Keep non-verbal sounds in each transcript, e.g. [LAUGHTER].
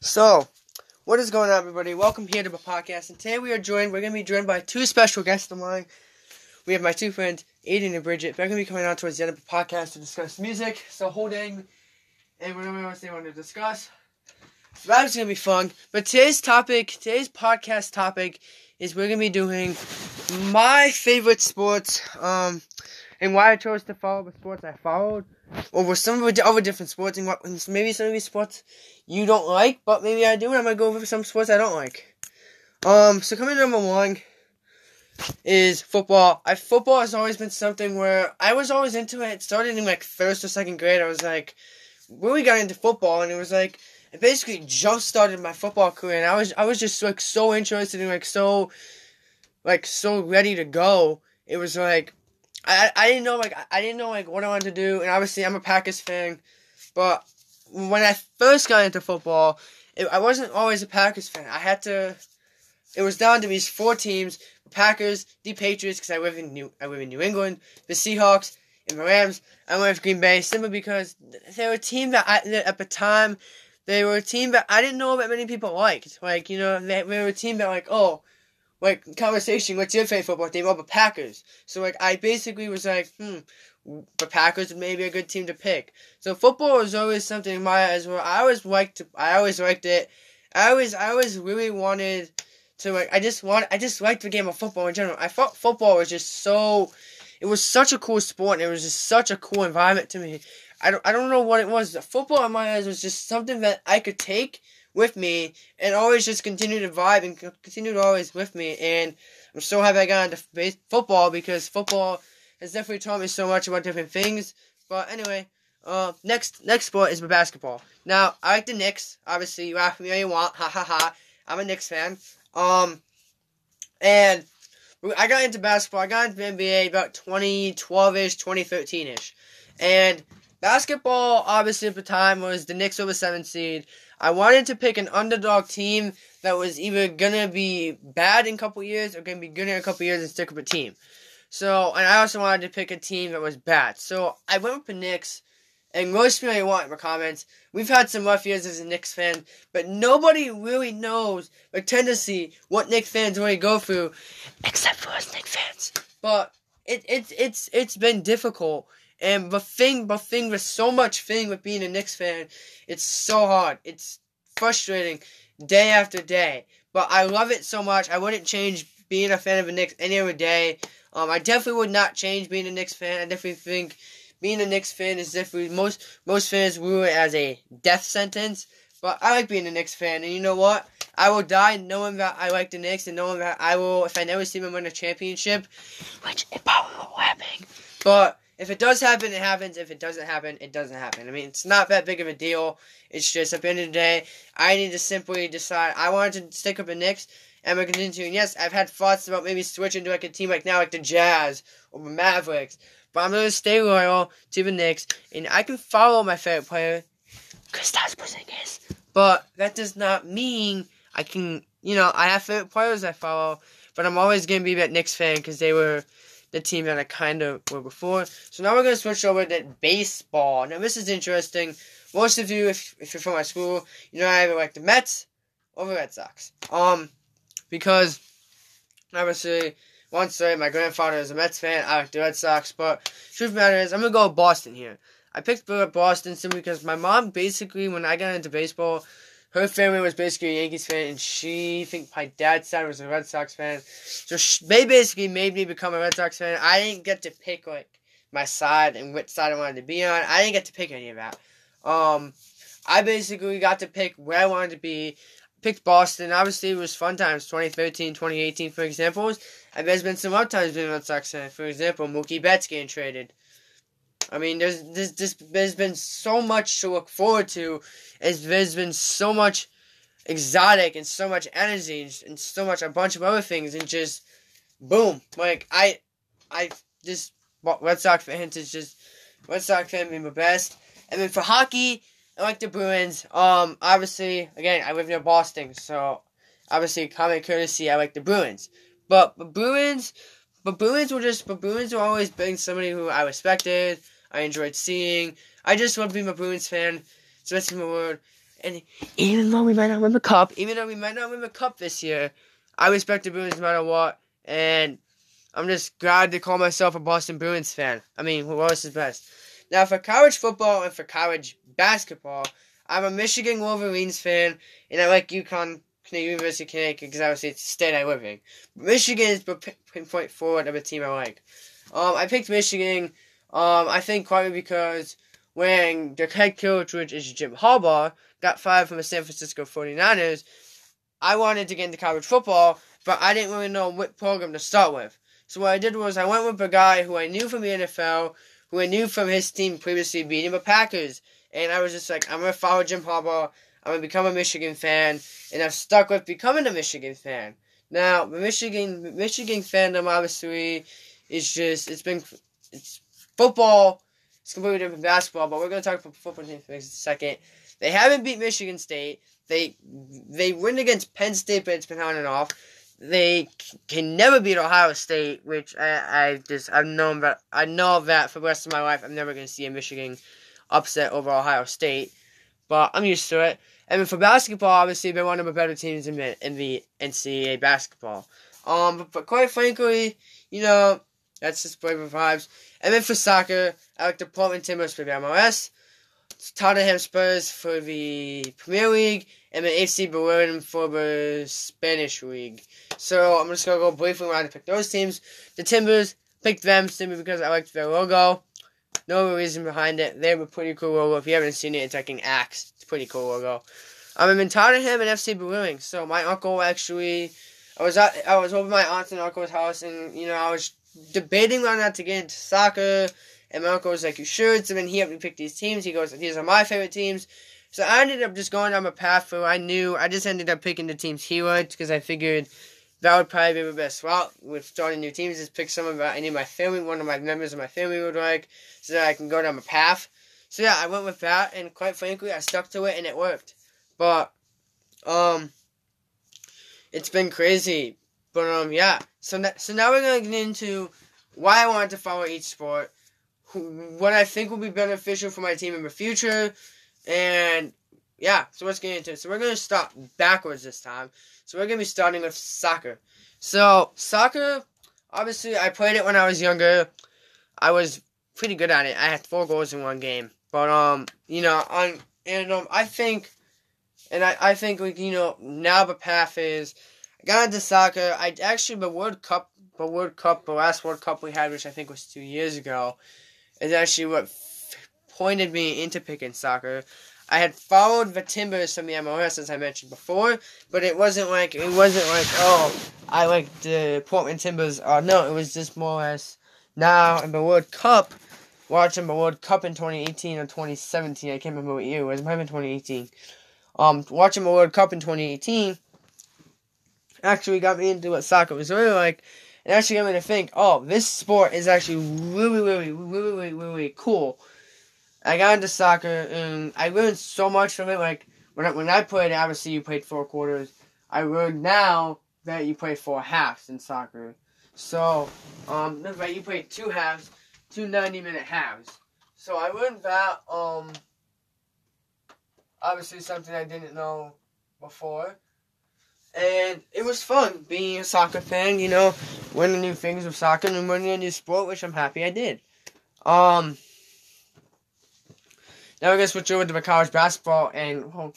So, what is going on, everybody? Welcome here to the podcast. And today we are joined. We're going to be joined by two special guests of mine. We have my two friends, Aidan and Bridget. They're going to be coming on towards the end of the podcast to discuss music. So holding, and whatever else they want to discuss. So that's going to be fun. But today's topic, today's podcast topic, is we're going to be doing my favorite sports. Um, and why I chose to follow the sports I followed over some of the other different sports, and what maybe some of these sports you don't like, but maybe I do, and I'm gonna go over some sports I don't like. Um, so coming to number one is football. I football has always been something where I was always into it. started in like first or second grade. I was like, really got into football, and it was like it basically just started my football career, and I was I was just like so interested and like so like so ready to go. It was like I I didn't know like I didn't know like what I wanted to do, and obviously I'm a Packers fan, but when I first got into football, it, I wasn't always a Packers fan. I had to. It was down to these four teams: the Packers, the Patriots, because I live in New I live in New England, the Seahawks, and the Rams. I went with Green Bay simply because they were a team that I at the time they were a team that I didn't know that many people liked. Like you know, they, they were a team that like oh like conversation, what's your favorite football team? The Packers. So like I basically was like, hmm, the Packers may be a good team to pick. So football was always something in my eyes where I always liked. I always liked it. I always, I always really wanted to like. I just want. I just liked the game of football in general. I thought football was just so. It was such a cool sport, and it was just such a cool environment to me. I don't, I don't know what it was. Football in my eyes was just something that I could take with me and always just continue to vibe and continue to always with me. And I'm so happy I got into football because football has definitely taught me so much about different things. But anyway, uh, next next sport is basketball. Now I like the Knicks. Obviously, you ask me all you want. Ha ha ha. I'm a Knicks fan. Um, and I got into basketball. I got into NBA about 2012 ish, 2013 ish, and basketball obviously at the time was the Knicks over seven seed. I wanted to pick an underdog team that was either gonna be bad in a couple years or gonna be good in a couple years and stick with a team. So, and I also wanted to pick a team that was bad. So I went with the Knicks. And most people want in the comments, we've had some rough years as a Knicks fan, but nobody really knows the tendency what Knicks fans really go through, except for us Knicks fans. But it, it, it's it's been difficult and the thing, the thing, there's so much thing with being a Knicks fan. It's so hard. It's frustrating day after day. But I love it so much. I wouldn't change being a fan of the Knicks any other day. Um, I definitely would not change being a Knicks fan. I definitely think being a Knicks fan is definitely most most fans view it as a death sentence. But I like being a Knicks fan, and you know what? I will die knowing that I like the Knicks and knowing that I will, if I never see them win a championship, which it probably won't happen. But if it does happen, it happens. If it doesn't happen, it doesn't happen. I mean, it's not that big of a deal. It's just at the end of the day, I need to simply decide I wanted to stick with the Knicks. And we're continuing. Yes, I've had thoughts about maybe switching to like a team like now, like the Jazz or the Mavericks. But I'm gonna stay loyal to the Knicks, and I can follow my favorite player, Kristaps Porzingis. But that does not mean I can, you know, I have favorite players I follow, but I'm always gonna be that Knicks fan because they were the team that I kind of were before. So now we're going to switch over to baseball. Now this is interesting. Most of you, if, if you're from my school, you know I either like the Mets or the Red Sox. Um, because obviously, once say my grandfather is a Mets fan, I like the Red Sox. But truth of the matter is, I'm gonna go with Boston here. I picked Boston simply because my mom basically, when I got into baseball, her family was basically a Yankees fan, and she, think my dad's side was a Red Sox fan. So she, they basically made me become a Red Sox fan. I didn't get to pick like my side and which side I wanted to be on. I didn't get to pick any of that. Um, I basically got to pick where I wanted to be. Picked Boston. Obviously, it was fun times. 2013, 2018, for examples. And there's been some other times being Red Sox fan. For example, Mookie Betts getting traded. I mean, there's, there's, there's, there's been so much to look forward to. There's been so much exotic and so much energy and so much a bunch of other things and just boom. Like I, I just Red Sox fans is just Red Sox fan being the best. And then for hockey, I like the Bruins. Um, obviously, again, I live near Boston, so obviously, common courtesy, I like the Bruins. But the Bruins, but Bruins were just, but Bruins were always being somebody who I respected. I enjoyed seeing. I just love being a Bruins fan. It's the best in the world. and even though we might not win the cup, even though we might not win the cup this year, I respect the Bruins no matter what. And I'm just glad to call myself a Boston Bruins fan. I mean, who else is best? Now, for college football and for college basketball, I'm a Michigan Wolverines fan, and I like UConn, University of Connecticut, because obviously it's the state I live in. Michigan is the pinpoint forward of a team I like. Um, I picked Michigan, um, I think partly because when the head coach, which is Jim Harbaugh, got fired from the San Francisco 49ers, I wanted to get into college football, but I didn't really know what program to start with. So what I did was I went with a guy who I knew from the NFL, who I knew from his team previously beating the Packers. And I was just like, I'm going to follow Jim Harbaugh. I'm going to become a Michigan fan. And I've stuck with becoming a Michigan fan. Now, the Michigan, Michigan fandom obviously is just, it's been, it's football. It's completely different from basketball, but we're going to talk about football for a second. They haven't beat Michigan State. They, they win against Penn State, but it's been on and off they can never beat Ohio State, which I, I just I've known that I know that for the rest of my life I'm never going to see a Michigan upset over Ohio State, but I'm used to it. And then for basketball, obviously they're one of the better teams in the in the NCAA basketball. Um, but, but quite frankly, you know that's just flavor vibes. And then for soccer, I like the Portland Timbers for the MLS, Tottenham Spurs for the Premier League, and then FC Berlin for the Spanish League. So I'm just gonna go briefly around and pick those teams. The Timbers picked them simply because I liked their logo. No reason behind it. They have a pretty cool logo. If you haven't seen it, it's like an axe. It's a pretty cool logo. Um, I'm in Tottenham and FC Berlin. So my uncle actually, I was at, I was over my aunt and uncle's house, and you know I was debating or not to get into soccer. And my uncle was like, "You should." So then he helped me pick these teams. He goes, "These are my favorite teams." So I ended up just going down a path where I knew I just ended up picking the teams he liked because I figured that would probably be the best route with starting new teams. Is pick someone that any of my family, one of my members of my family would like, so that I can go down a path. So yeah, I went with that, and quite frankly, I stuck to it, and it worked. But um, it's been crazy. But um, yeah. So so now we're gonna get into why I wanted to follow each sport, what I think will be beneficial for my team in the future, and yeah. So let's get into it. So we're gonna start backwards this time. So we're gonna be starting with soccer. So soccer, obviously, I played it when I was younger. I was pretty good at it. I had four goals in one game. But um, you know, on and um, I think, and I I think like you know now the path is got into soccer. I actually the World Cup, the World Cup, the last World Cup we had, which I think was two years ago, is actually what f- pointed me into picking soccer. I had followed the Timbers from the MLS as I mentioned before, but it wasn't like it wasn't like oh I like the Portland Timbers. Uh, no, it was just more or less now in the World Cup. Watching the World Cup in 2018 or 2017, I can't remember what year it was. It might have been 2018. Um, watching the World Cup in 2018 actually got me into what soccer was really like. It actually got me to think, oh, this sport is actually really, really, really, really, really cool I got into soccer and I learned so much from it. Like when I, when I played, obviously you played four quarters. I learned now that you play four halves in soccer. So, um, right, you play two halves, two 90 minute halves. So I learned that, um, obviously something I didn't know before. And it was fun being a soccer fan, you know, learning new things with soccer and learning a new sport, which I'm happy I did. Um, now we're gonna switch over to the college basketball, and well,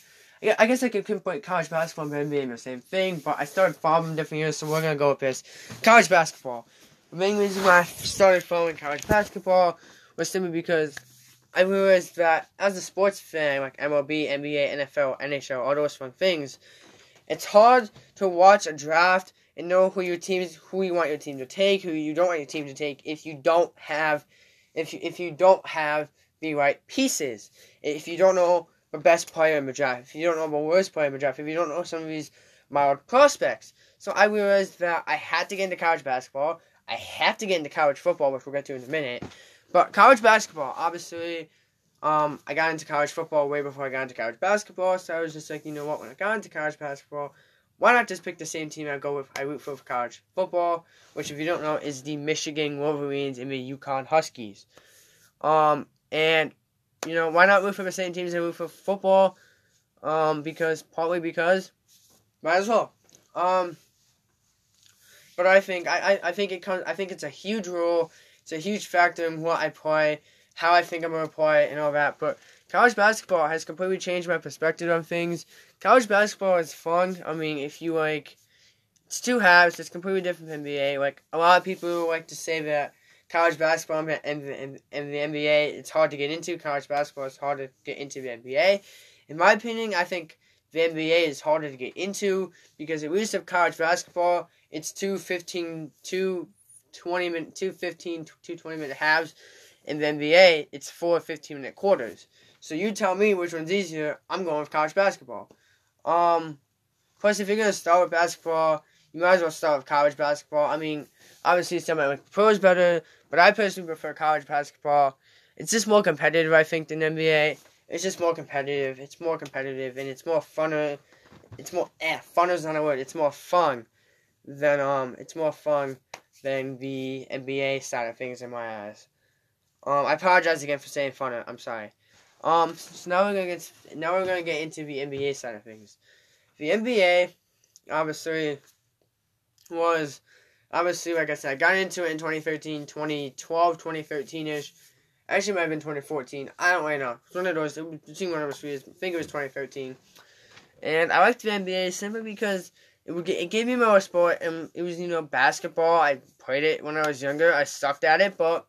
I guess I could pinpoint college basketball and NBA the same thing, but I started following different years, so we're gonna go with this. College basketball. The main reason why I started following college basketball was simply because I realized that as a sports fan, like MLB, NBA, NFL, NHL, all those fun things, it's hard to watch a draft and know who your team is, who you want your team to take, who you don't want your team to take, if you don't have, if you, if you don't have the right pieces. If you don't know the best player in the draft, if you don't know the worst player in the draft, if you don't know some of these mild prospects. So I realized that I had to get into college basketball. I have to get into college football, which we'll get to in a minute. But college basketball, obviously, um, I got into college football way before I got into college basketball. So I was just like, you know what? When I got into college basketball, why not just pick the same team I go with? I root for for college football, which, if you don't know, is the Michigan Wolverines and the UConn Huskies. Um, and, you know, why not root for the same teams I root for football? Um, because partly because might as well. Um, but I think I, I, I think it comes. I think it's a huge role. It's a huge factor in what I play, how I think I'm gonna play, it and all that. But college basketball has completely changed my perspective on things. College basketball is fun. I mean, if you like, it's two halves. It's completely different from NBA. Like a lot of people like to say that college basketball and, and, and the NBA it's hard to get into. College basketball is hard to get into the NBA. In my opinion, I think the NBA is harder to get into because at least of college basketball, it's two 15, two 20 minute, two 15, two 20 minute halves. In the NBA, it's four 15 minute quarters. So you tell me which one's easier. I'm going with college basketball. Um, plus, if you're gonna start with basketball, you might as well start with college basketball. I mean, obviously, some like pro is better, but I personally prefer college basketball. It's just more competitive, I think, than NBA. It's just more competitive. It's more competitive, and it's more funner. It's more eh, funner is not a word. It's more fun than um. It's more fun than the NBA side of things in my eyes. Um, I apologize again for saying funner. I'm sorry. Um, so now we're gonna get now we're gonna get into the NBA side of things. The NBA, obviously, was obviously like I said, I got into it in 2013, 2012, 2013 ish. Actually, might have been 2014. I don't really know. It's one of those. Between one of those years. I think it was 2013. And I liked the NBA simply because it would get, it gave me more sport, and it was you know basketball. I played it when I was younger. I sucked at it, but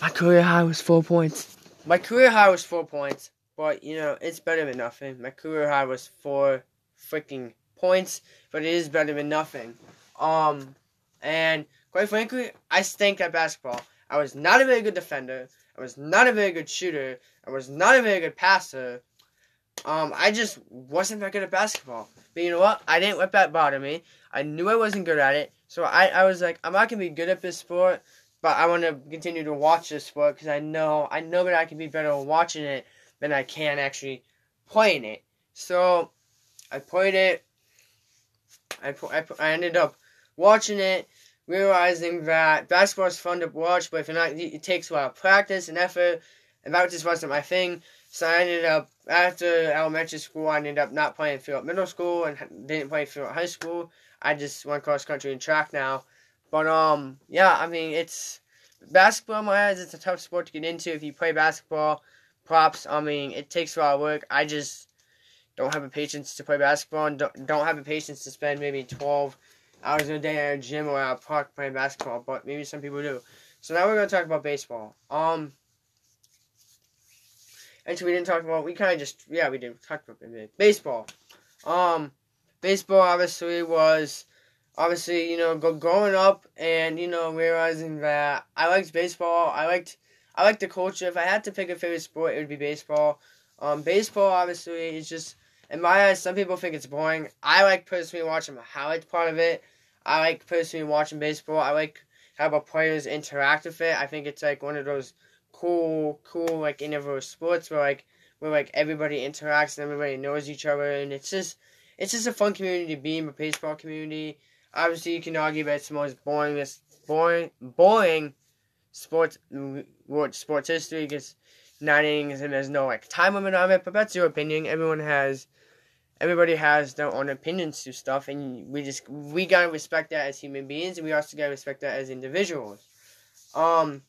my career high was four points. My career high was four points, but you know it's better than nothing. My career high was four freaking points, but it is better than nothing. Um, and quite frankly, I stink at basketball. I was not a very good defender. I was not a very good shooter. I was not a very good passer. Um, I just wasn't that good at basketball. But you know what? I didn't let that bother me. I knew I wasn't good at it. So I, I was like, I'm not gonna be good at this sport, but I want to continue to watch this sport because I know I know that I can be better watching it than I can actually playing it. So I played it. I, I, I ended up watching it realizing that basketball is fun to watch, but if you're not, it takes a lot of practice and effort, and that just wasn't my thing. So I ended up, after elementary school, I ended up not playing field middle school and didn't play field high school. I just went cross country and track now. But, um, yeah, I mean, it's, basketball in my eyes, it's a tough sport to get into if you play basketball. Props, I mean, it takes a lot of work. I just don't have the patience to play basketball and don't, don't have the patience to spend maybe 12 hours a day at a gym or at a park playing basketball, but maybe some people do. So now we're gonna talk about baseball. Um, actually, we didn't talk about. We kind of just yeah, we didn't talk about baseball. Um, baseball obviously was obviously you know growing up and you know realizing that I liked baseball. I liked I liked the culture. If I had to pick a favorite sport, it would be baseball. Um, baseball obviously is just in my eyes, some people think it's boring. I like personally watching the highlights part of it. I like personally watching baseball. I like how the players interact with it. I think it's like one of those cool, cool like individual sports where like where like everybody interacts and everybody knows each other, and it's just it's just a fun community to be in the baseball community. Obviously, you can argue that it's the most boring, boring, boring sports sports history because nine innings and there's no like time limit on it. But that's your opinion. Everyone has everybody has their own opinions to stuff, and we just we gotta respect that as human beings, and we also gotta respect that as individuals. Um,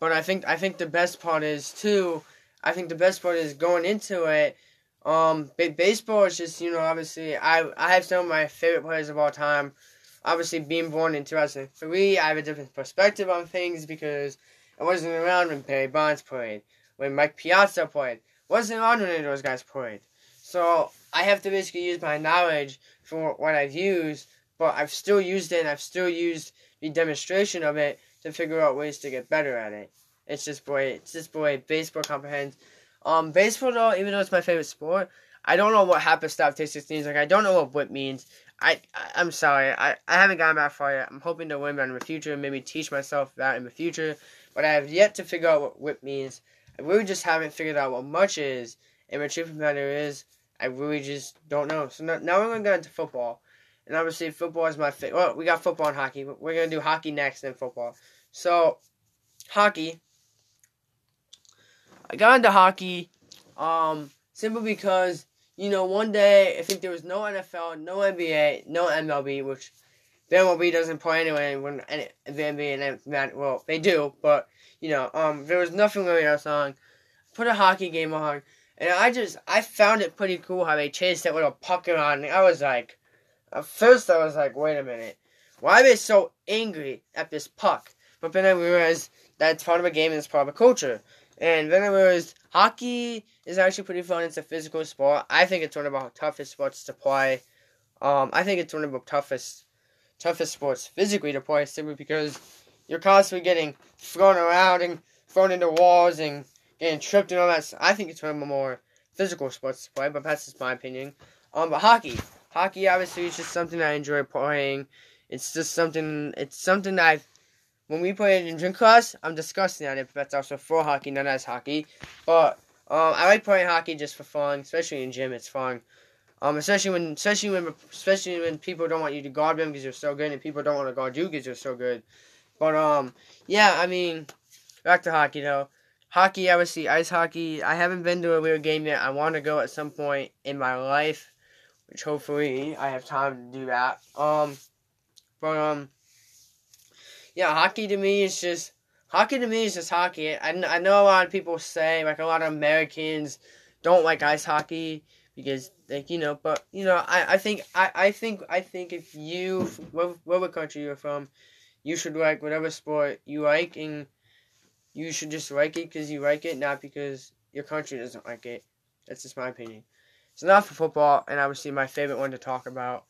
but I think I think the best part is too. I think the best part is going into it. Um, baseball is just you know obviously I I have some of my favorite players of all time. Obviously, being born in 2003, I have a different perspective on things because I wasn't around when Barry Bonds played, when Mike Piazza played wasn't on when those guys played. So I have to basically use my knowledge for what I've used, but I've still used it and I've still used the demonstration of it to figure out ways to get better at it. It's just boy, it's just boy, baseball comprehends. Um, baseball though, even though it's my favorite sport, I don't know what happy statistics means. Like I don't know what WHIP means. I, I am sorry, I, I haven't gotten that far yet. I'm hoping to win that in the future and maybe teach myself that in the future. But I have yet to figure out what WHIP means. I really just haven't figured out what much is, and of the matter is, I really just don't know. So now, now we're going to get into football. And obviously, football is my favorite. Well, we got football and hockey, but we're going to do hockey next, then football. So, hockey. I got into hockey, um, simply because you know one day I think there was no NFL, no NBA, no MLB, which the MLB doesn't play anyway. When the NBA and well, they do, but you know, um, there was nothing really else on. Put a hockey game on, and I just I found it pretty cool how they chased that little puck around. I was like, at first I was like, wait a minute, why are they so angry at this puck? But then I realized that's part of a game and it's part of a culture. And realized hockey is actually pretty fun. It's a physical sport. I think it's one of the toughest sports to play. Um, I think it's one of the toughest toughest sports physically to play simply because you're constantly getting thrown around and thrown into walls and getting tripped and all that. I think it's one of the more physical sports to play, but that's just my opinion. Um, but hockey, hockey obviously is just something I enjoy playing. It's just something. It's something I've. When we play it in gym class, I'm disgusting at it, but that's also for hockey, not as hockey. But um, I like playing hockey just for fun, especially in gym. It's fun. Um, especially when, especially when, especially when people don't want you to guard them because you're so good, and people don't want to guard you because you're so good. But um, yeah, I mean, back to hockey though. Hockey, obviously, ice hockey. I haven't been to a real game yet. I want to go at some point in my life, which hopefully I have time to do that. Um, but um, yeah, hockey to me is just hockey to me is just hockey. I, I know a lot of people say like a lot of Americans don't like ice hockey because like you know, but you know, I, I think I, I think I think if you whatever country you're from, you should like whatever sport you like and you should just like it because you like it, not because your country doesn't like it. That's just my opinion. So now for football, and obviously my favorite one to talk about,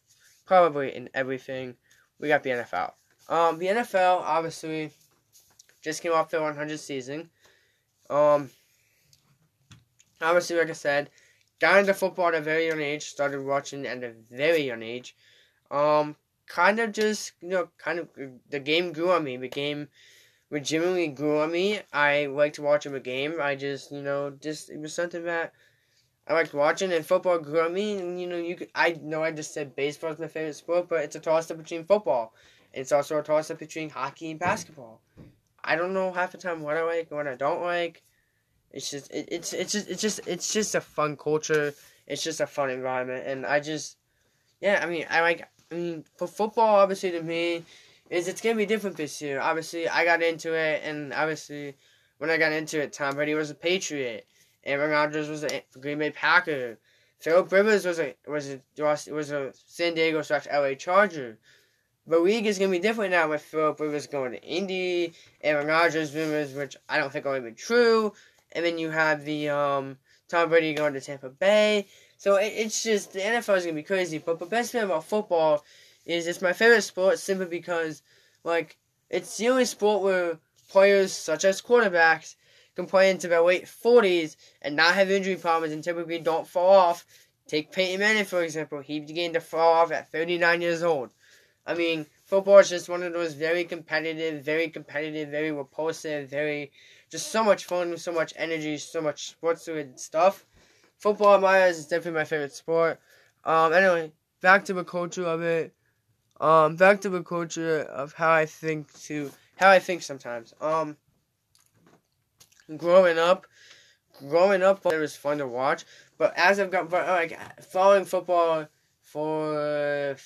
probably in everything, we got the NFL. Um, the NFL obviously just came off their 100 season. Um, obviously, like I said, got into football at a very young age. Started watching at a very young age. Um, kind of just you know, kind of the game grew on me. The game legitimately grew on me. I liked watching a game. I just you know just it was something that I liked watching, and football grew on me. And you know you could, I know I just said baseball is my favorite sport, but it's a toss up between football. It's also a toss up between hockey and basketball. I don't know half the time what I like and what I don't like. It's just it, it's it's just it's just it's just a fun culture. It's just a fun environment, and I just yeah. I mean, I like. I mean, for football, obviously to me, is it's gonna be different this year. Obviously, I got into it, and obviously, when I got into it, Tom Brady was a Patriot, Aaron Rodgers was a Green Bay Packer, Philip Rivers was a was a was a San Diego slash LA Charger. The league is gonna be different now with Philip Rivers going to Indy, Aaron Rodgers rumors, which I don't think are even true, and then you have the um, Tom Brady going to Tampa Bay. So it, it's just the NFL is gonna be crazy. But the best thing about football is it's my favorite sport simply because like it's the only sport where players such as quarterbacks can play into their late forties and not have injury problems and typically don't fall off. Take Peyton Manning for example. He began to fall off at 39 years old. I mean, football is just one of those very competitive, very competitive, very repulsive, very just so much fun, so much energy, so much sports stuff. Football, my eyes, is definitely my favorite sport. Um, anyway, back to the culture of it. Um, back to the culture of how I think to how I think sometimes. Um, growing up, growing up, it was fun to watch. But as I've got like following football for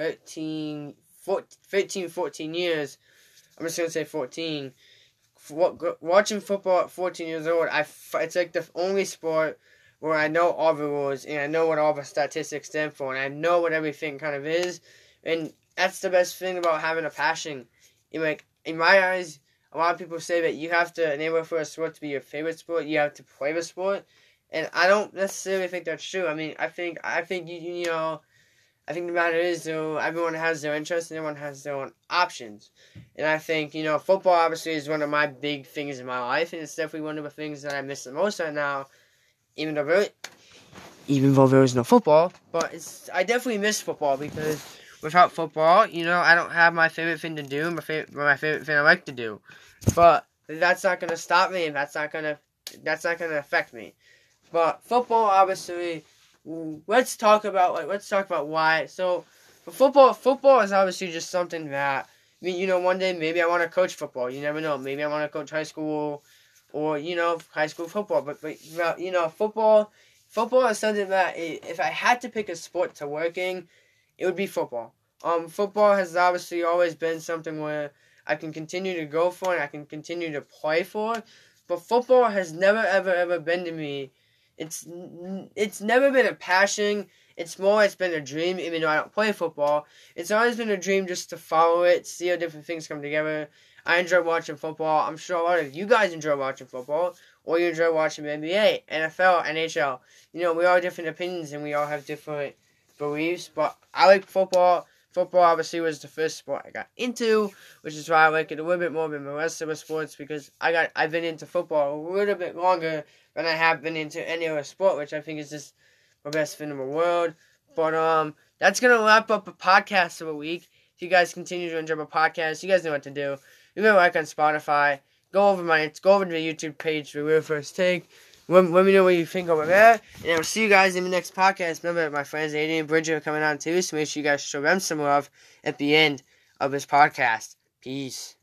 13, 14, 15, 14 years. I'm just gonna say 14. Watching football at 14 years old, I it's like the only sport where I know all the rules and I know what all the statistics stand for and I know what everything kind of is, and that's the best thing about having a passion. In like in my eyes, a lot of people say that you have to, order for a sport to be your favorite sport, you have to play the sport, and I don't necessarily think that's true. I mean, I think I think you you know I think the matter is though everyone has their interests and everyone has their own options. And I think, you know, football obviously is one of my big things in my life and it's definitely one of the things that I miss the most right now. Even though even though there is no football. But it's I definitely miss football because without football, you know, I don't have my favorite thing to do, my favorite my favorite thing I like to do. But that's not gonna stop me and that's not gonna that's not gonna affect me. But football obviously let's talk about like let's talk about why. So, football, football is obviously just something that I mean, you know, one day maybe I want to coach football. You never know. Maybe I want to coach high school or you know high school football. But but you know football football is something that if I had to pick a sport to work in, it would be football. Um, football has obviously always been something where I can continue to go for and I can continue to play for. But football has never ever ever been to me. It's it's never been a passion. It's more it's been a dream, even though I don't play football. It's always been a dream just to follow it, see how different things come together. I enjoy watching football. I'm sure a lot of you guys enjoy watching football, or you enjoy watching NBA, NFL, NHL. You know, we all have different opinions and we all have different beliefs, but I like football. Football obviously was the first sport I got into, which is why I like it a little bit more than the rest of the sports because I got I've been into football a little bit longer than I have been into any other sport, which I think is just the best thing in the world. But um, that's gonna wrap up a podcast of a week. If you guys continue to enjoy my podcast, you guys know what to do. You can like on Spotify. Go over my go over to the YouTube page for real first take. Let, let me know what you think over there. And I'll see you guys in the next podcast. Remember, my friends Aidan and Bridget are coming on too, so make sure you guys show them some love at the end of this podcast. Peace.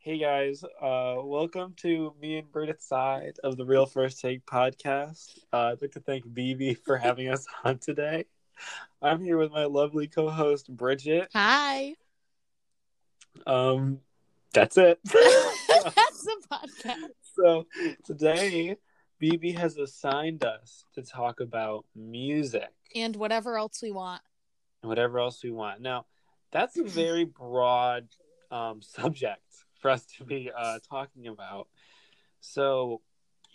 Hey guys, uh, welcome to me and Bridget's side of the Real First Take podcast. Uh, I'd like to thank BB for having us [LAUGHS] on today. I'm here with my lovely co-host Bridget. Hi. Um, that's it. [LAUGHS] that's the [LAUGHS] podcast. So today BB has assigned us to talk about music and whatever else we want. And whatever else we want. Now, that's a very broad um, [LAUGHS] subject for us to be uh, talking about. So,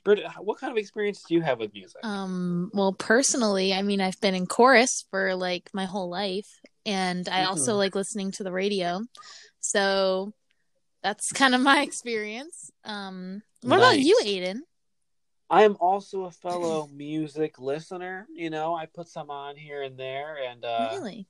Britta, what kind of experience do you have with music? Um, well, personally, I mean, I've been in chorus for like my whole life, and I mm-hmm. also like listening to the radio. So that's kind of my [LAUGHS] experience. Um, what nice. about you, Aidan? I am also a fellow music listener. You know, I put some on here and there, and uh, really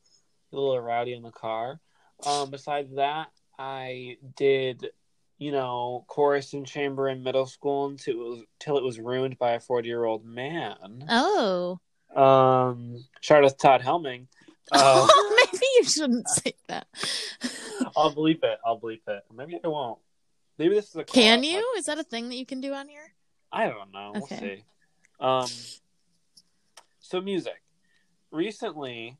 a little rowdy in the car. Um, besides that, I did, you know, chorus and chamber in middle school until it was, until it was ruined by a forty-year-old man. Oh. Um, shout out Todd Helming. [LAUGHS] Uh, Maybe you shouldn't say that. [LAUGHS] I'll bleep it. I'll bleep it. Maybe I won't. Maybe this is a. Can you? Is that a thing that you can do on here? I don't know. Okay. We'll see. Um, so music. Recently,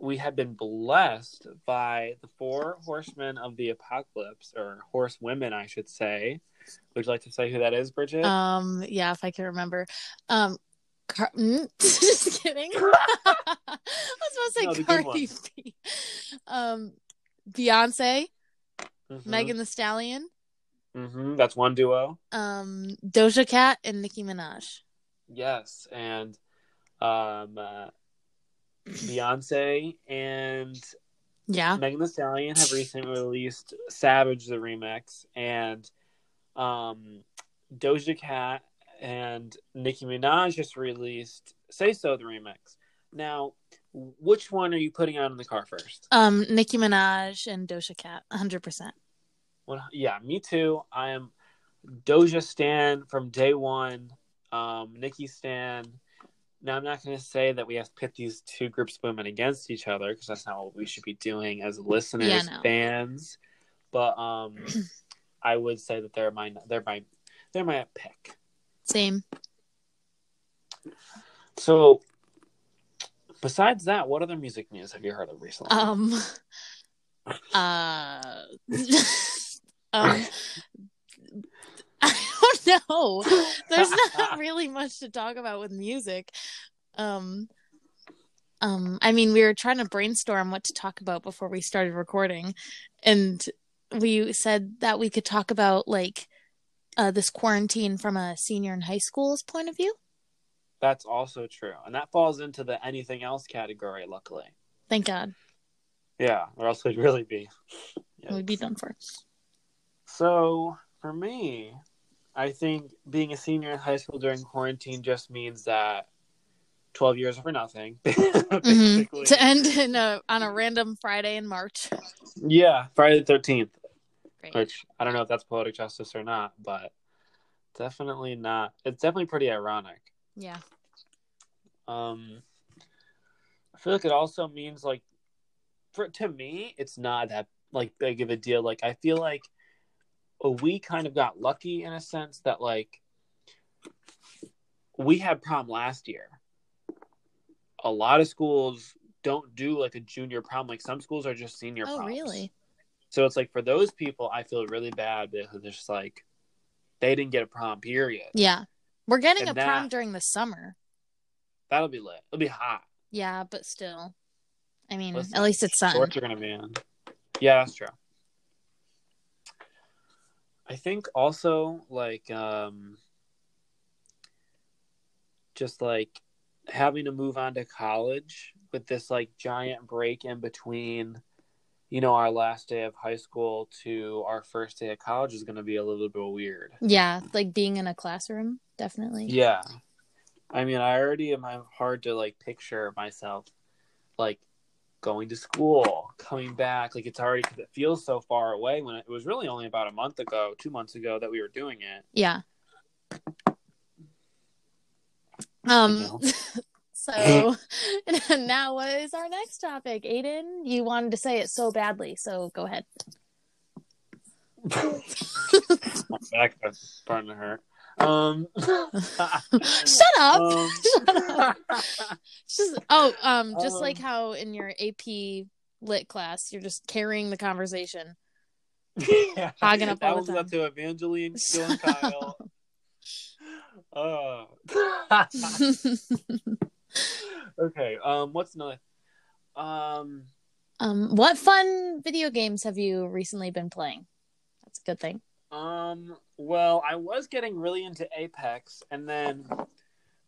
we have been blessed by the four horsemen of the apocalypse, or horsewomen, I should say. Would you like to say who that is, Bridget? Um, yeah, if I can remember. Um, Car- mm, [LAUGHS] just kidding. [LAUGHS] I was supposed to say no, Cardi B. Um, Beyonce, mm-hmm. Megan Thee Stallion, Mm-hmm. That's one duo. Um, Doja Cat and Nicki Minaj. Yes, and um, uh, Beyonce and yeah, Megan Thee Stallion have recently released "Savage" the remix, and um, Doja Cat and Nicki Minaj just released "Say So" the remix. Now, which one are you putting out in the car first? Um, Nicki Minaj and Doja Cat, hundred percent. Well, yeah, me too. I am Doja Stan from day one. Um, Nicki Stan. Now, I'm not going to say that we have to pit these two groups of women against each other because that's not what we should be doing as listeners, yeah, no. fans. But um, I would say that they're my they're my they're my pick. Same. So, besides that, what other music news have you heard of recently? Um, [LAUGHS] uh. [LAUGHS] Um, [LAUGHS] [LAUGHS] I don't know. There's not [LAUGHS] really much to talk about with music. Um, um, I mean, we were trying to brainstorm what to talk about before we started recording, and we said that we could talk about like uh, this quarantine from a senior in high school's point of view. That's also true, and that falls into the anything else category. Luckily, thank God. Yeah, or else we'd really be. We'd be done for. So for me, I think being a senior in high school during quarantine just means that 12 years for nothing. [LAUGHS] Mm-hmm. to end in a, on a random friday in march. Yeah friday the 13th Great. which i don't know if that's poetic justice or not but definitely not it's definitely pretty ironic. Yeah. Um i feel like it also means like for to me it's not that like big of a deal. Like i feel like we kind of got lucky in a sense that like we had prom last year. A lot of schools don't do like a junior prom. Like some schools are just senior Oh, proms. really? So it's like for those people, I feel really bad because they're just like they didn't get a prom. Period. Yeah. We're getting And a prom during the summer. That'll be lit. It'll be hot. Yeah, but still. I mean, Listen, at least it's sun. Shorts are gonna be in. Yeah, that's true. I think also like um just like having to move on to college with this like giant break in between you know our last day of high school to our first day of college is going to be a little bit weird. Yeah, like being in a classroom, definitely. Yeah. I mean, I already am hard to like picture myself like going to school, coming back. Like it's already cause it feels so far away when it was really only about a month ago, two months ago that we were doing it. Yeah. Um [LAUGHS] so [LAUGHS] now what is our next topic? Aidan, you wanted to say it so badly, so go ahead. [LAUGHS] My back to hurt. Um, [LAUGHS] [LAUGHS] Shut up. um, [LAUGHS] Shut up. Just oh, um, just Um, like how in your AP lit class, you're just carrying the conversation. yeah. Hogging up that was up to Evangeline, Jill, and Kyle. Oh. okay. Um. What's another? Um. um, what fun video games have you recently been playing? That's a good thing. Um. Well, I was getting really into Apex, and then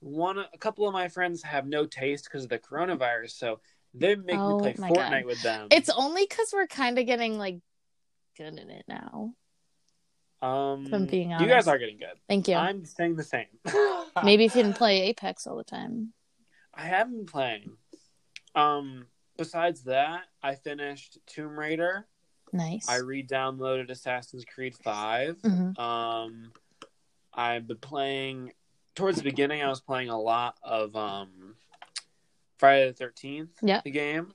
one, a couple of my friends have no taste because of the coronavirus, so they make Oh me play Fortnite God. with them. It's only because we're kind of getting like good at it now. um. if I'm being You guys are getting good. Thank you. I'm saying the same. [LAUGHS] Maybe if you didn't play Apex all the time. I have been playing. Um. Besides that, I finished Tomb Raider. Nice. I re-downloaded Assassin's Creed Five. Mhm. Um, I've been playing. Towards the beginning, I was playing a lot of um, Friday the Thirteenth. Yeah. The game.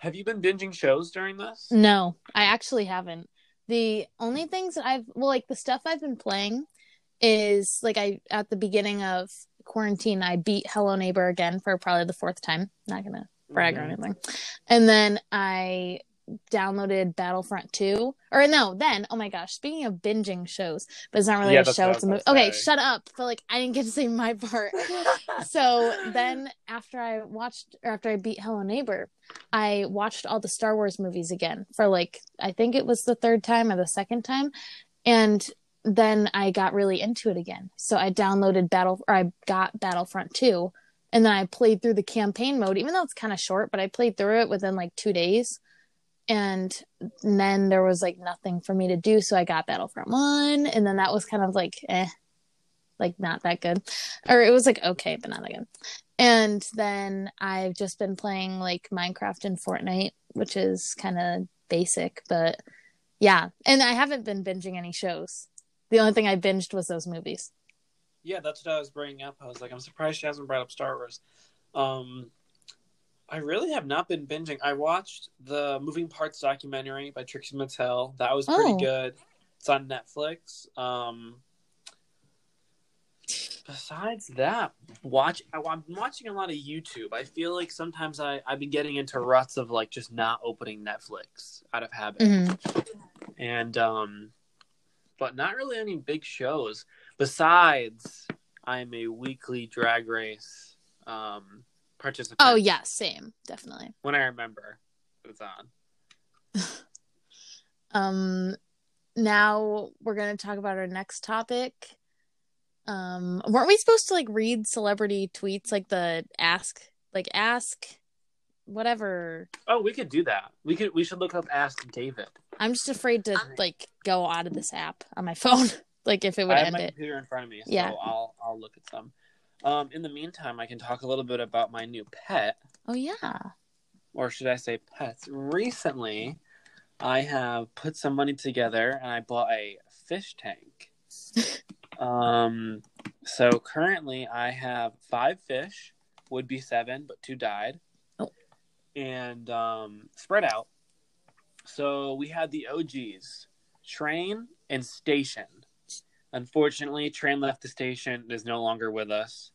Have you been binging shows during this? No, I actually haven't. The only things that I've well, like the stuff I've been playing is like I at the beginning of quarantine, I beat Hello Neighbor again for probably the fourth time. Not gonna brag or Mhm. anything. And then I downloaded Battlefront 2. Or no, then, oh my gosh, speaking of binging shows, but it's not really Yeah, a show, it's a movie. Okay, shut up. But like I didn't get to say my part. [LAUGHS] so then after I watched or after I beat Hello Neighbor, I watched all the Star Wars movies again for like I think it was the third time or the second time. And then I got really into it again. So I downloaded Battle or I got Battlefront 2 and then I played through the campaign mode even though it's kind of short, but I played through it within like 2 days. And then there was like nothing for me to do, so I got Battlefront 1 and then that was kind of like eh like not that good. Or it was like okay, but not that good. And then I've just been playing like Minecraft and Fortnite, which is kind of basic, but yeah. And I haven't been binging any shows. The only thing I binged was those movies. Yeah, that's what I was bringing up. I was like, I'm surprised she hasn't brought up Star Wars. Um, I really have not been binging. I watched the Moving Parts documentary by Trixie Mattel. That was pretty Oh. good. It's on Netflix. Um, besides that, watch. I, I'm watching a lot of YouTube. I feel like sometimes I I've been getting into ruts of like just not opening Netflix out of habit Mm-hmm. and um but not really any big shows besides i'm a weekly drag race um participant Oh yeah, same, definitely. when i remember it's on [LAUGHS] Um now we're going to talk about our next topic. Um weren't we supposed to like read celebrity tweets like the ask like ask whatever oh we could do that we could we should look up ask david I'm just afraid to like go out of this app on my [LAUGHS] phone. like if it would i have end my it. computer in front of me so Yeah. i'll i'll look at some um in the meantime i can talk a little bit about my new pet Oh yeah. or should I say pets? Recently, I have put some money together and I bought a fish tank. [LAUGHS] um, so currently I have five fish, would be seven, but two died, Oh. and um, spread out. So we had the OGs, train and station. Unfortunately, train left the station is no longer with us.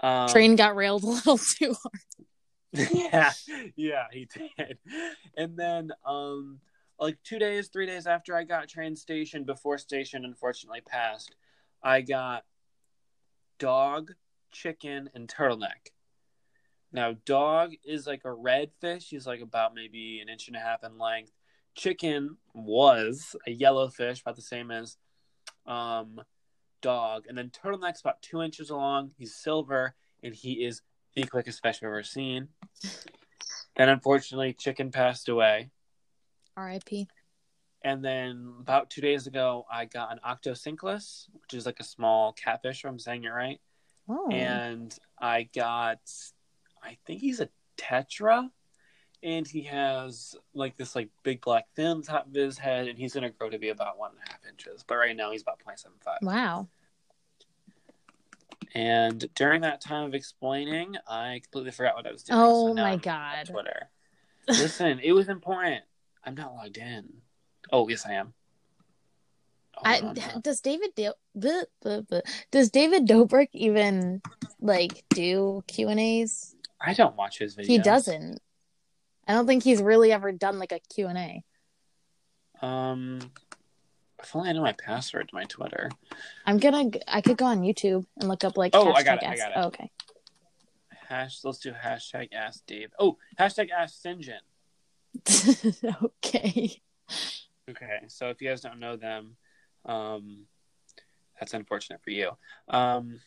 Um, Train got railed a little [LAUGHS] too hard. yeah, yeah, he did. And then, um, like two days, three days after I got train station, before station unfortunately passed, I got dog, chicken, and turtleneck. Now, dog is like a red fish. He's like about maybe an inch and a half in length. Chicken was a yellow fish, about the same as um, dog. And then turtleneck's about two inches long. He's silver, and he is the quickest fish I've ever seen. Then, unfortunately, chicken passed away. R.I.P. And then about two days ago, I got an octocinclus, which is like a small catfish, if I'm saying it right. Oh. And I got, I think he's a tetra, and he has like this like big black fin on top of his head, and he's gonna grow to be about one and a half inches. But right now he's about 0.75. wow. And during that time of explaining, I completely forgot what I was doing. Oh so my God. Twitter. [LAUGHS] Listen, it was important. I'm not logged in. Oh yes, I am. Oh, I, no, does David do, bleh, bleh, bleh. does David Dobrik even like do Q and A's? I don't watch his videos. He doesn't. I don't think he's really ever done like a Q and A. Um, if only I know my password to my Twitter. I'm gonna. I could go on YouTube and look up like. Oh, I got it, I ask- got it. Oh, okay. Hash. Let's do hashtag Ask Dave. Oh, hashtag Ask Sinjin. [LAUGHS] okay. Okay, so if you guys don't know them, um, that's unfortunate for you. Um,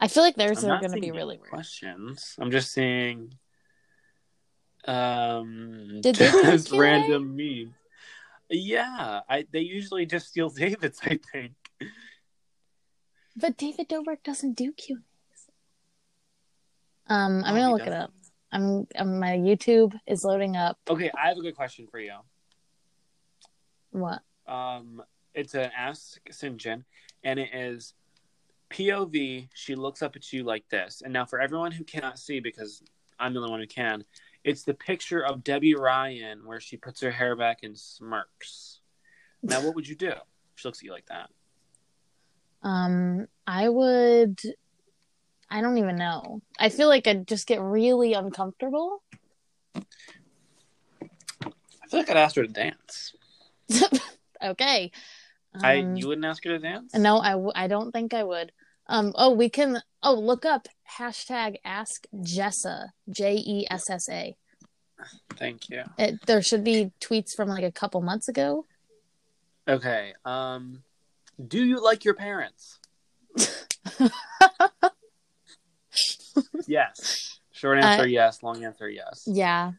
I feel like theirs I'm are gonna be really weird. questions. I'm just seeing um Did they [LAUGHS] just random memes. Yeah, I they usually just steal [LAUGHS] David's, I think. But David Dobrik doesn't do Q and A's. Um, I'm Oh, gonna look it doesn't? up. I'm, I'm. My YouTube is loading up. Okay, I have a good question for you. What? Um, it's an Ask Sinjin, and it is POV. She looks up at you like this, and now for everyone who cannot see, because I'm the only one who can, it's the picture of Debby Ryan where she puts her hair back and smirks. Now, what would you do? She looks at you like that. Um, I would. I don't even know. I feel like I'd just get really uncomfortable. I feel like I'd ask her to dance. [LAUGHS] okay. I Um, you wouldn't ask her to dance? No, I, w- I don't think I would. Um, oh, we can. Oh, look up hashtag Ask Jessa J E S S A. Thank you. It- There should be tweets from like a couple months ago. Okay. Um, do you like your parents? [LAUGHS] yes. Short answer, Uh, yes. Long answer, yes. Yeah,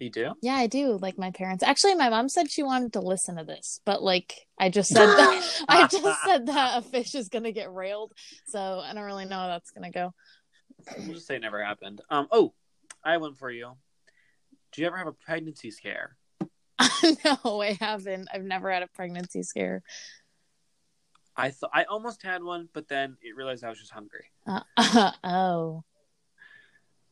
You do? yeah, I do like my parents. Actually, my mom said she wanted to listen to this, but like I just [LAUGHS] said that I just [LAUGHS] said that a fish is gonna get railed, so I don't really know how that's gonna go. We'll just say it never happened. Um. Oh, I have one for you. Do you ever have a pregnancy scare? [LAUGHS] no, I haven't. I've never had a pregnancy scare. I thought I almost had one, but then it realized I was just hungry. Uh, oh,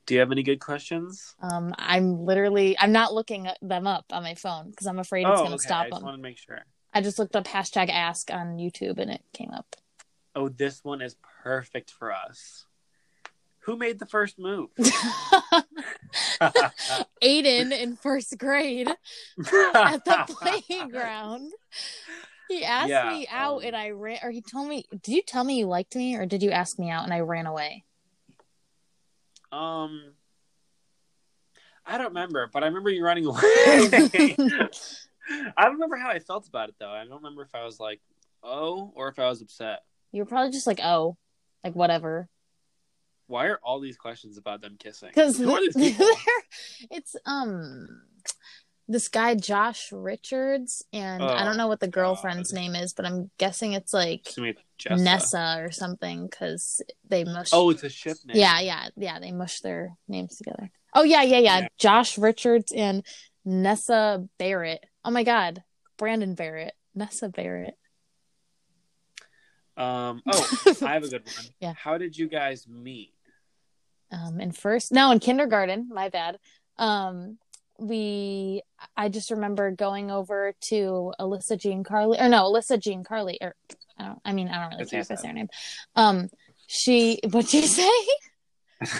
Do you have any good questions? um, I'm literally I'm not looking them up on my phone because I'm afraid it's oh, gonna okay. stop I just them. want to make sure. I just looked up hashtag Ask on YouTube and it came up. Oh, this one is perfect for us. Who made the first move? [LAUGHS] Aidan in first grade at the [LAUGHS] playground. He asked Yeah, me out um, and I ran, or he told me, Did you tell me you liked me or did you ask me out and I ran away? Um, I don't remember, but I remember you running [LAUGHS] away. I don't remember how I felt about it though. I don't remember if I was like, oh, or if I was upset. You were probably just like, Oh, like whatever. Why are all these questions about them kissing? [LAUGHS] Because Who are these [LAUGHS] people? it's, um, this guy, Josh Richards, and I Oh, don't know what the girlfriend's God. name is, but I'm guessing it's like Nessa or something because they mush. Oh, it's a ship name. Yeah, yeah, yeah. They mush their names together. Oh yeah, yeah, yeah. Yeah. Josh Richards and Nessa Barrett. Oh my God, Brandon Barrette, Nessa Barrett. Um. [LAUGHS] Oh, I have a good one. Yeah. How did you guys meet? Um, in first, no, in kindergarten. My bad. Um, we I just remember going over to Alyssa Jean Carly or no Alyssa Jean Carly or I don't I mean I don't really That's care if it's their name. Um, she what'd you say?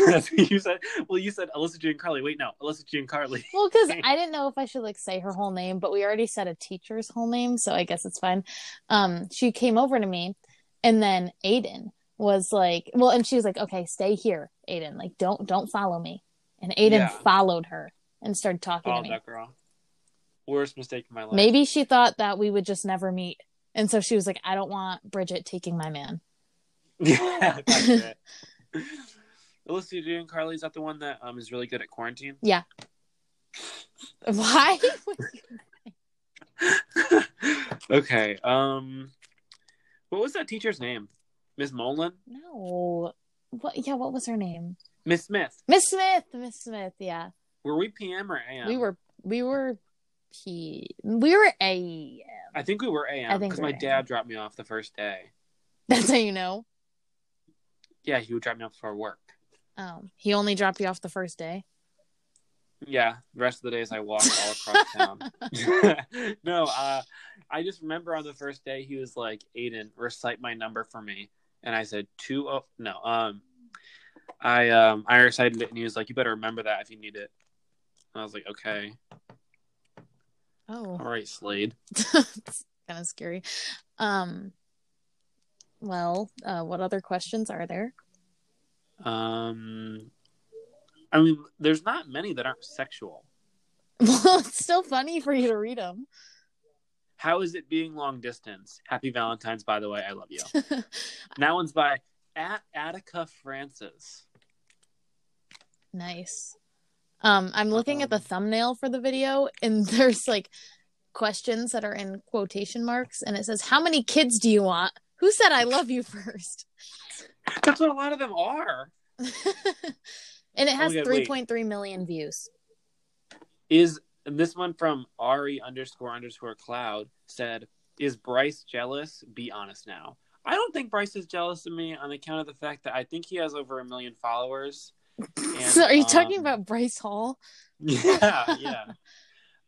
That's [LAUGHS] what you said. Well, you said Alyssa Jean Carly. Wait, no, Alyssa Jean Carly. Well, because [LAUGHS] I didn't know if I should like say her whole name, but we already said a teacher's whole name, so I guess it's fine. Um, she came over to me, and then Aidan was like, "Well," and she was like, "Okay, stay here, Aidan. Like, don't don't follow me." And Aidan Yeah. followed her and started talking Oh, to me. that girl. Worst mistake in my life. Maybe she thought that we would just never meet, and so she was like, "I don't want Bridget taking my man." [LAUGHS] Yeah, that's it. [LAUGHS] Alyssa Jean Carly is that the one that um is really good at quarantine? Yeah. [LAUGHS] Why? okay. Um, what was that teacher's name? Miss Molan? no. What? Yeah. What was her name? Miss Smith. Miss Smith. Miss Smith. Yeah. Were we PM or AM? We were we were P we were A. I think we were AM because we my were dad AM. dropped me off the first day. That's how you know. Yeah, he would drop me off for work. Um, he only dropped you off the first day. Yeah, the rest of the days I walked all across [LAUGHS] town. [LAUGHS] no, uh, I just remember on the first day he was like, "Aidan, recite my number for me," and I said two oh no. Um, I um I recited it and he was like, "You better remember that if you need it." And I was like, "Okay, Oh, all right, Slade." [LAUGHS] it's kind of scary. Um, well, uh, what other questions are there? Um, I mean, there's not many that aren't sexual. [LAUGHS] Well, it's still funny for you to read them. How is it being long distance? Happy Valentine's, by the way. I love you. [LAUGHS] that one's by at Attica Francis. nice. Um, I'm looking at the Um, thumbnail for the video, and [LAUGHS] there's like questions that are in quotation marks, and it says, "How many kids do you want?" Who said I love you [LAUGHS] first? That's what a lot of them are. [LAUGHS] and it has Oh my God, wait. 3.3 million views. Is this one from Ari underscore underscore cloud said, Is Bryce jealous? Be honest now. I don't think Bryce is jealous of me on account of the fact that I think he has over a million followers. And, so, are you talking um, about Bryce Hall? [LAUGHS] Yeah, yeah.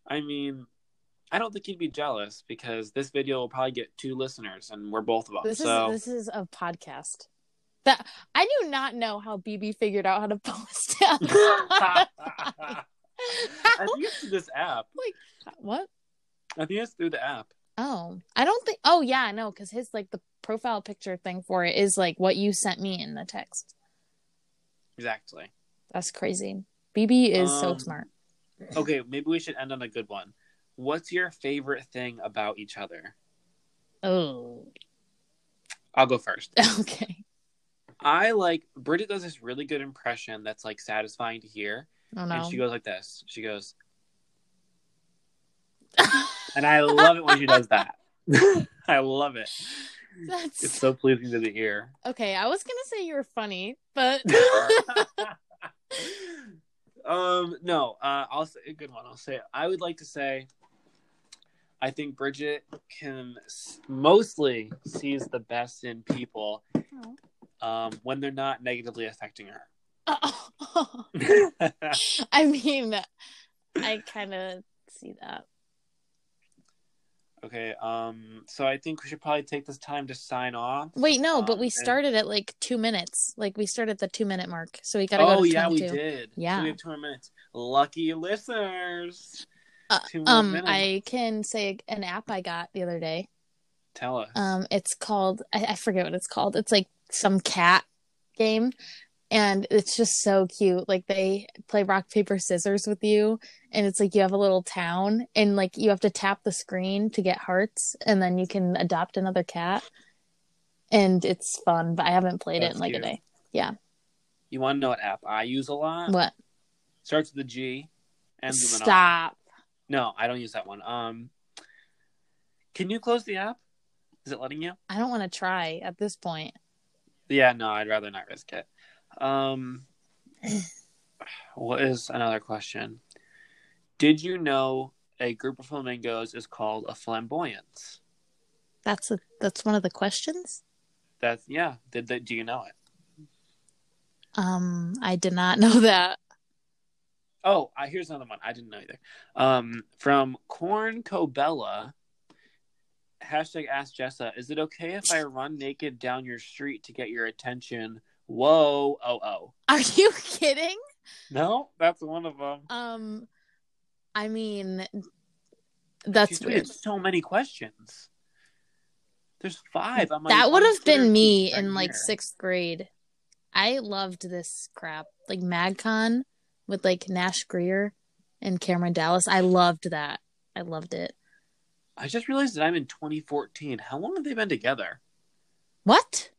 I mean, I don't think he'd be jealous because this video will probably get two listeners, and we're both of them. This so is this is a podcast. That I do not know how BB figured out how to [LAUGHS] post. [LAUGHS] I think it's through this app. Like what? I think it's through the app. Oh, I don't think. Oh, yeah, no, because his like the profile picture thing for it is like what you sent me in the text. Exactly. That's crazy. BB is so Um, smart. Okay, maybe we should end on a good one. What's your favorite thing about each other? Oh, I'll go first. [LAUGHS] okay. I like Bridget does this really good impression that's like satisfying to hear. Oh no. And she goes like this. She goes, [LAUGHS] and I love it when she does that. [LAUGHS] I love it. That's It's so pleasing to the ear. okay. I was gonna say you were funny, but [LAUGHS] [LAUGHS] um, no, uh, I'll say a good one. I'll say I would like to say I think Bridget can s- mostly sees the best in people um, when they're not negatively affecting her. [LAUGHS] I mean, I kind of see that. Okay, um, so I think we should probably take this time to sign off. Wait, no, but Um, we and- started at like two minutes. Like we started at the two minute mark, so we gotta go Oh to yeah, we did. Yeah. so we have two more minutes. Lucky listeners. Uh, um, minutes. I can say an app I got the other day. Tell us. Um, it's called I, I forget what it's called. It's like some cat game, and it's just so cute. Like they play rock paper scissors with you, and it's like you have a little town, and like you have to tap the screen to get hearts, and then you can adopt another cat. And it's fun, but I haven't played it in like cute. a day. Yeah you want to know what app I use a lot? What? Starts with a G. Ends with an Stop. No, I don't use that one. Um, can you close the app? Is it letting you? I don't want to try at this point. Yeah, no, I'd rather not risk it. Um, what is another question? Did you know a group of flamingos is called a flamboyance? That's a that's one of the questions. That's yeah. Did that? Do you know it? Um, I did not know [LAUGHS] that. Oh, I, here's another one. I didn't know either. Um, from Corn Cobella. Hashtag Ask Jessa. Is it okay if I run naked down your street to get your attention? Whoa, oh, oh. [LAUGHS] Are you kidding? No, that's one of them. Um, I mean, that's She's weird. so many questions. There's five. my That would have been me right in like here. sixth grade. I loved this crap, like MagCon with like Nash Grier and Cameron Dallas. I loved that. I loved it. I just realized that I'm in 2014. How long have they been together? What?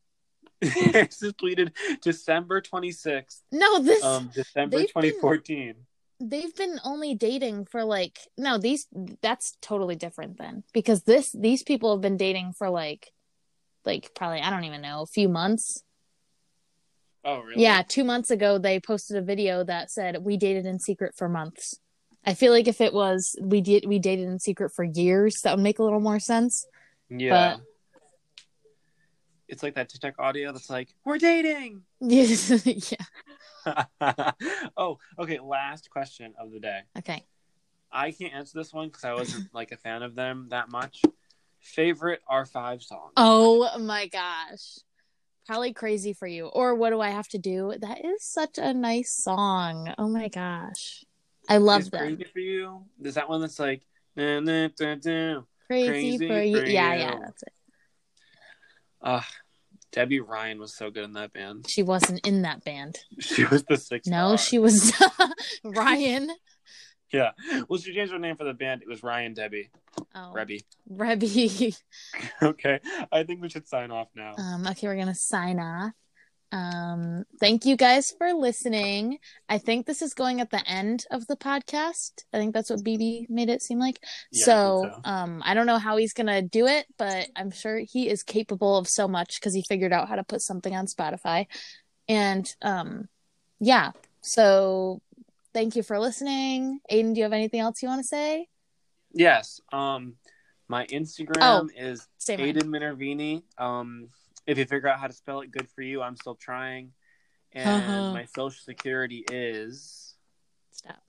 [LAUGHS] [LAUGHS] this is tweeted December 26th, No, this um, December They've been- 2014. they've been only dating for like no these that's totally different then because this these people have been dating for like like probably I don't even know a few months. Oh, really? Yeah, two months ago they posted a video that said we dated in secret for months. I feel like if it was we did we dated in secret for years, that would make a little more sense. Yeah. It's like that TikTok audio that's like, we're dating. [LAUGHS] yeah. [LAUGHS] oh, okay. Last question of the day. Okay. I can't answer this one because I wasn't [LAUGHS] like a fan of them that much. Favorite R5 song? Oh my gosh. Probably crazy for you. Or what do I have to do? That is such a nice song. Oh my gosh. I love Is them. Crazy for you? Is that one that's like, nah, nah, nah. Crazy, Crazy for you. for Yeah, you. yeah, that's it. Uh, Debby Ryan was so good in that band. She wasn't in that band. She was the sixth. No, star. she was [LAUGHS] Ryan. Yeah. Well, she changed her name for the band. It was Ryan Debbie. Oh, Rebby. Rebby. [LAUGHS] okay. I think we should sign off now. Um, okay, we're gonna sign off. Um, thank you guys for listening. I think this is going at the end of the podcast. I think that's what BB made it seem like. Yeah, so, so. um, I don't know how he's gonna do it, but I'm sure he is capable of so much because he figured out how to put something on Spotify. And um, yeah. So, thank you for listening. Aidan, do you have anything else you want to say? Yes. Um, my Instagram Oh, is Aidan Minervini. Um, if you figure out how to spell it, good for you. I'm still trying. And Uh-huh. my social security is. Stop.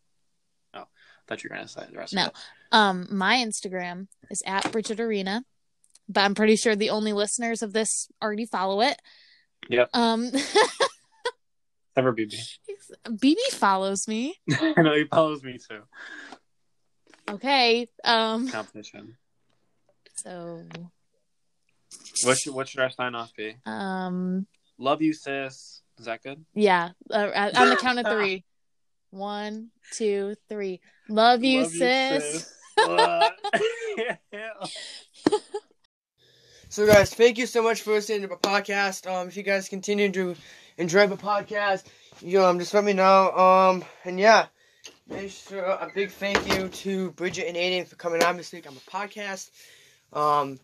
Oh, I thought you were gonna say the rest No. of it. Um, my Instagram is at Bridget Arena, but I'm pretty sure the only listeners of this already follow it. Yep. Um, Never BB. BB follows me. [LAUGHS] I know he follows me too. Okay. Um, Competition. so, What should what should our sign off be? um, Love you, sis. Is that good? yeah, uh, on the count of [LAUGHS] three. One, two, three. Love you, Love sis. Uh, [LAUGHS] [LAUGHS] So, guys, thank you so much for listening to the podcast. Um, if you guys continue to enjoy the podcast, you um, just let me know. Um, and yeah, sure a big thank you to Bridget and Aidan for coming on this week on the podcast. Um,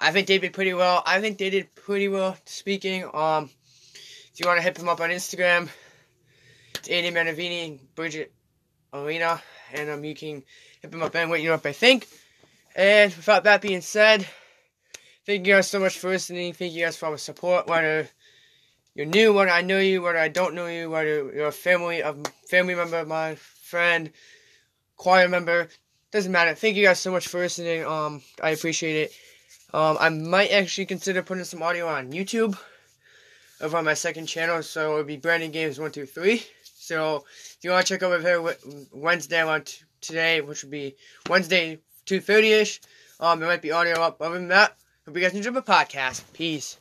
I think they did pretty well. I think they did pretty well speaking. Um, if you want to hit them up on Instagram, it's Aidan Manavini Bridget Arena, and um, you can hit them up and let you know what I think. And without that being said. Thank you guys so much for listening. Thank you guys for all the support. Whether you're new, whether I know you, whether I don't know you, whether you're a family of family member of mine, friend, choir member, doesn't matter. Thank you guys so much for listening. Um, I appreciate it. Um, I might actually consider putting some audio on YouTube over on my second channel. So it would be Brandon Games one two three. So if you want to check over here Wednesday on t- today, which would be Wednesday two thirty ish. Um, there might be audio up. Other than that. Hope you guys enjoy my podcast. Peace.